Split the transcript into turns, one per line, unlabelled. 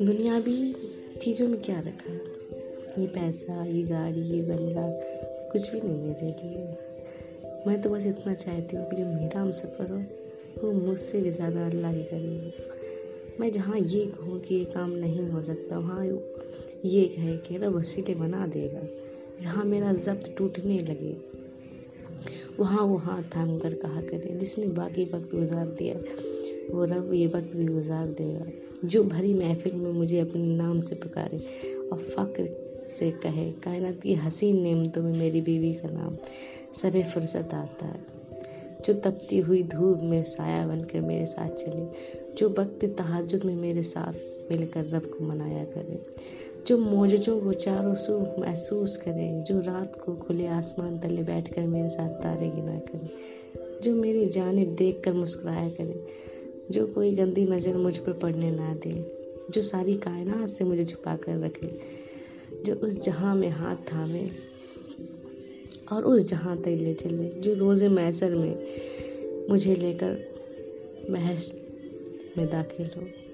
दुनियावी चीज़ों में क्या रखा है? ये पैसा, ये गाड़ी, ये बंगला, कुछ भी नहीं मेरे लिए मैं तो बस इतना चाहती हूँ कि जो मेरा हम सफ़र हो, वो मुझसे भी ज़्यादा अल्लाह के करीब हो। मैं जहाँ ये कहूँ कि ये काम नहीं हो सकता, वहाँ ये कहे कि रब वसीले बना देगा। जहाँ मेरा जब्त टूटने लगे वहाँ वो हाथ थाम कर कहा करे जिसने बाकी वक्त गुजार दिया, वो रब ये वक्त भी गुजार देगा। जो भरी महफिल में मुझे अपने नाम से पुकारे और फ़क्र से कहे, कायनात की हसीन नेमतों में मेरी बीवी का नाम सरे फुर्सत आता है। जो तपती हुई धूप में साया बनकर मेरे साथ चले, जो वक्त तहजद में मेरे साथ मिलकर रब को मनाया करे। जो मौजों को चारों सू महसूस करे, जो रात को खुले आसमान तले बैठकर मेरे साथ तारे गिना करे, जो मेरी जानब देख कर मुस्कुराया करे, जो कोई गंदी नज़र मुझ पर पड़ने ना दे, जो सारी कायनात से मुझे छुपा कर रखे, जो उस जहाँ में हाथ थामे और उस जहाँ तक ले चले, जो रोज़े मैसर में मुझे लेकर महस में दाखिल हो।